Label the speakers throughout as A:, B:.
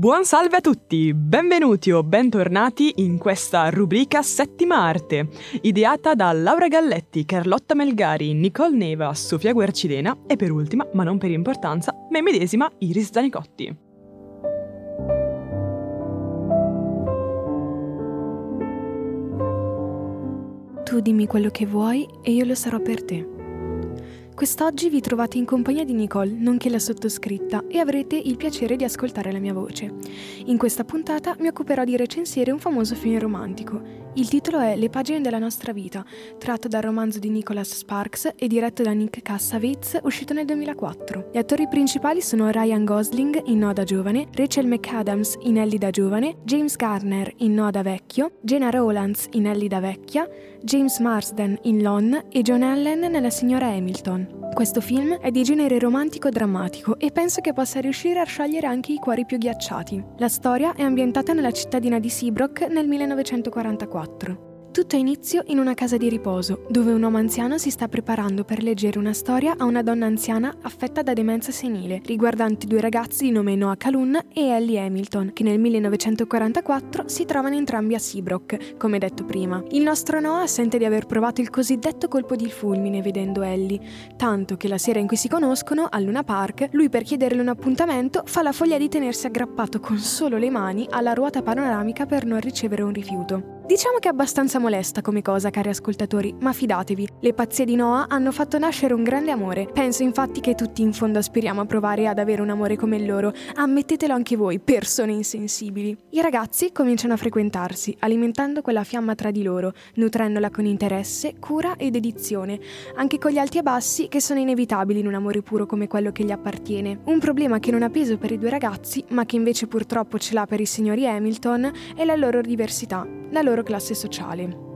A: Buon salve a tutti, benvenuti o bentornati in questa rubrica Settima Arte, ideata da Laura Galletti, Carlotta Melgari, Nicole Neva, Sofia Guercidena e per ultima, ma non per importanza, me medesima Iris Zanicotti.
B: Tu dimmi quello che vuoi e io lo sarò per te. Quest'oggi vi trovate in compagnia di Nicole, nonché la sottoscritta, e avrete il piacere di ascoltare la mia voce. In questa puntata mi occuperò di recensire un famoso film romantico. Il titolo è Le pagine della nostra vita, tratto dal romanzo di Nicholas Sparks e diretto da Nick Kassavitz, uscito nel 2004. Gli attori principali sono Ryan Gosling in No da giovane, Rachel McAdams in Ellie da giovane, James Garner in No da vecchio, Jenna Rowlands in Ellie da vecchia, James Marsden in Lon e John Allen nella signora Hamilton. Questo film è di genere romantico-drammatico e penso che possa riuscire a sciogliere anche i cuori più ghiacciati. La storia è ambientata nella cittadina di Seabrook nel 1944. Tutto ha inizio in una casa di riposo, dove un uomo anziano si sta preparando per leggere una storia a una donna anziana affetta da demenza senile, riguardante due ragazzi di nome Noah Calhoun e Ellie Hamilton, che nel 1944 si trovano entrambi a Seabrook, come detto prima. Il nostro Noah sente di aver provato il cosiddetto colpo di fulmine vedendo Ellie, tanto che la sera in cui si conoscono, a Luna Park, lui per chiederle un appuntamento fa la foglia di tenersi aggrappato con solo le mani alla ruota panoramica per non ricevere un rifiuto. Diciamo che è abbastanza molesta come cosa, cari ascoltatori, ma fidatevi, le pazzie di Noah hanno fatto nascere un grande amore. Penso infatti che tutti in fondo aspiriamo a provare ad avere un amore come il loro. Ammettetelo anche voi, persone insensibili. I ragazzi cominciano a frequentarsi, alimentando quella fiamma tra di loro, nutrendola con interesse, cura e dedizione, anche con gli alti e bassi che sono inevitabili in un amore puro come quello che gli appartiene. Un problema che non ha peso per i due ragazzi, ma che invece purtroppo ce l'ha per i signori Hamilton, è la loro diversità, la loro classe sociale.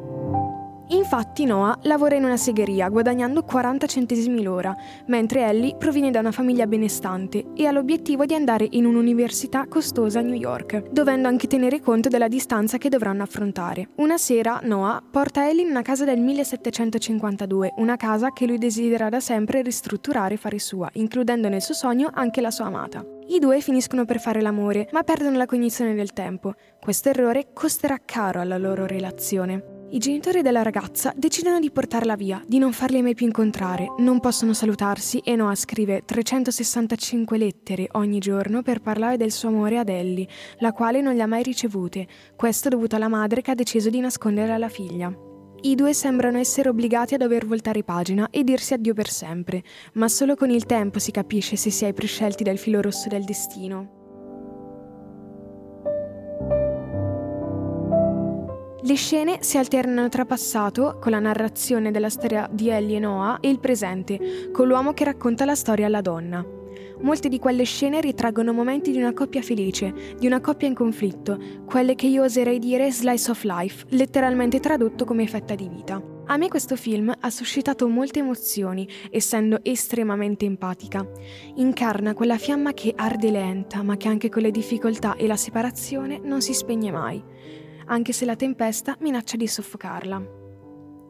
B: Infatti Noah lavora in una segheria guadagnando 40 centesimi l'ora, mentre Ellie proviene da una famiglia benestante e ha l'obiettivo di andare in un'università costosa a New York, dovendo anche tenere conto della distanza che dovranno affrontare. Una sera Noah porta Ellie in una casa del 1752, una casa che lui desidera da sempre ristrutturare e fare sua, includendo nel suo sogno anche la sua amata. I due finiscono per fare l'amore, ma perdono la cognizione del tempo. Questo errore costerà caro alla loro relazione. I genitori della ragazza decidono di portarla via, di non farli mai più incontrare, non possono salutarsi e Noah scrive 365 lettere ogni giorno per parlare del suo amore ad Ellie, la quale non le ha mai ricevute, questo dovuto alla madre che ha deciso di nascondere alla figlia. I due sembrano essere obbligati a dover voltare pagina e dirsi addio per sempre, ma solo con il tempo si capisce se si è prescelti dal filo rosso del destino. Le scene si alternano tra passato, con la narrazione della storia di Ellie e Noah, e il presente, con l'uomo che racconta la storia alla donna. Molte di quelle scene ritraggono momenti di una coppia felice, di una coppia in conflitto, quelle che io oserei dire slice of life, letteralmente tradotto come fetta di vita. A me questo film ha suscitato molte emozioni, essendo estremamente empatica. Incarna quella fiamma che arde lenta, ma che anche con le difficoltà e la separazione non si spegne mai anche se la tempesta minaccia di soffocarla.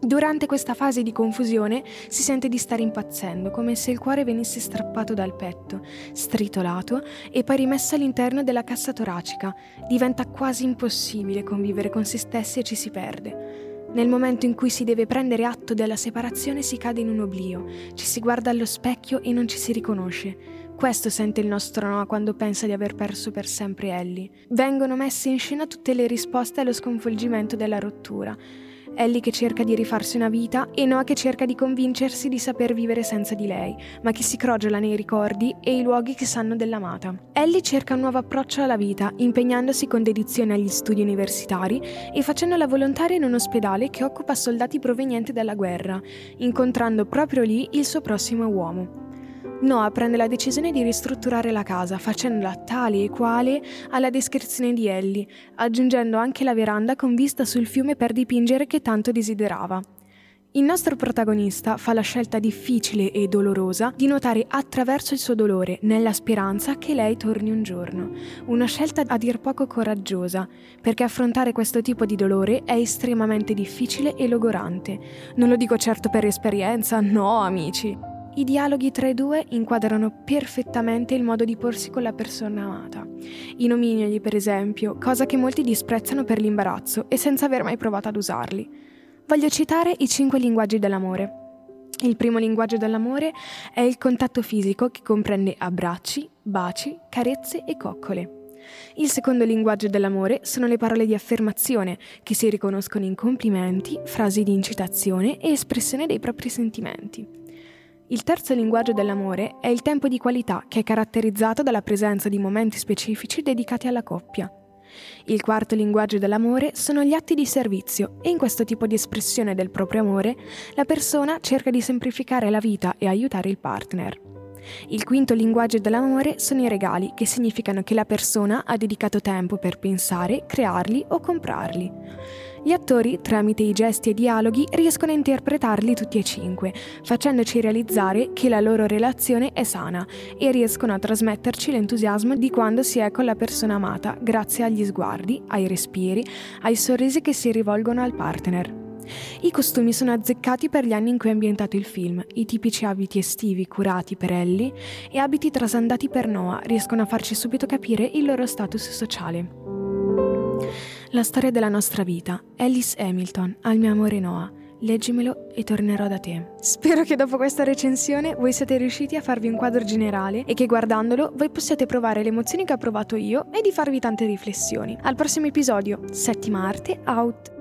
B: Durante questa fase di confusione si sente di stare impazzendo, come se il cuore venisse strappato dal petto, stritolato e poi rimesso all'interno della cassa toracica. Diventa quasi impossibile convivere con se stessi e ci si perde. Nel momento in cui si deve prendere atto della separazione si cade in un oblio, ci si guarda allo specchio e non ci si riconosce. Questo sente il nostro Noah quando pensa di aver perso per sempre Ellie. Vengono messe in scena tutte le risposte allo sconvolgimento della rottura. Ellie che cerca di rifarsi una vita e Noah che cerca di convincersi di saper vivere senza di lei, ma che si crogiola nei ricordi e i luoghi che sanno dell'amata. Ellie cerca un nuovo approccio alla vita, impegnandosi con dedizione agli studi universitari e facendo la volontaria in un ospedale che occupa soldati provenienti dalla guerra, incontrando proprio lì il suo prossimo uomo. Noah prende la decisione di ristrutturare la casa, facendola tale e quale alla descrizione di Ellie, aggiungendo anche la veranda con vista sul fiume per dipingere che tanto desiderava. Il nostro protagonista fa la scelta difficile e dolorosa di nuotare attraverso il suo dolore, nella speranza che lei torni un giorno. Una scelta a dir poco coraggiosa, perché affrontare questo tipo di dolore è estremamente difficile e logorante. Non lo dico certo per esperienza, no amici. I dialoghi tra i due inquadrano perfettamente il modo di porsi con la persona amata. I nomignoli, per esempio, cosa che molti disprezzano per l'imbarazzo e senza aver mai provato ad usarli. Voglio citare i cinque linguaggi dell'amore. Il primo linguaggio dell'amore è il contatto fisico che comprende abbracci, baci, carezze e coccole. Il secondo linguaggio dell'amore sono le parole di affermazione, che si riconoscono in complimenti, frasi di incitazione e espressione dei propri sentimenti. Il terzo linguaggio dell'amore è il tempo di qualità, che è caratterizzato dalla presenza di momenti specifici dedicati alla coppia. Il quarto linguaggio dell'amore sono gli atti di servizio e in questo tipo di espressione del proprio amore la persona cerca di semplificare la vita e aiutare il partner. Il quinto linguaggio dell'amore sono i regali, che significano che la persona ha dedicato tempo per pensare, crearli o comprarli. Gli attori, tramite i gesti e dialoghi, riescono a interpretarli tutti e cinque, facendoci realizzare che la loro relazione è sana e riescono a trasmetterci l'entusiasmo di quando si è con la persona amata, grazie agli sguardi, ai respiri, ai sorrisi che si rivolgono al partner. I costumi sono azzeccati per gli anni in cui è ambientato il film. I tipici abiti estivi curati per Ellie e abiti trasandati per Noah riescono a farci subito capire il loro status sociale. La storia della nostra vita. Alice Hamilton, al mio amore Noah. Leggimelo e tornerò da te. Spero che dopo questa recensione voi siate riusciti a farvi un quadro generale e che guardandolo voi possiate provare le emozioni che ho provato io e di farvi tante riflessioni. Al prossimo episodio, settima arte out!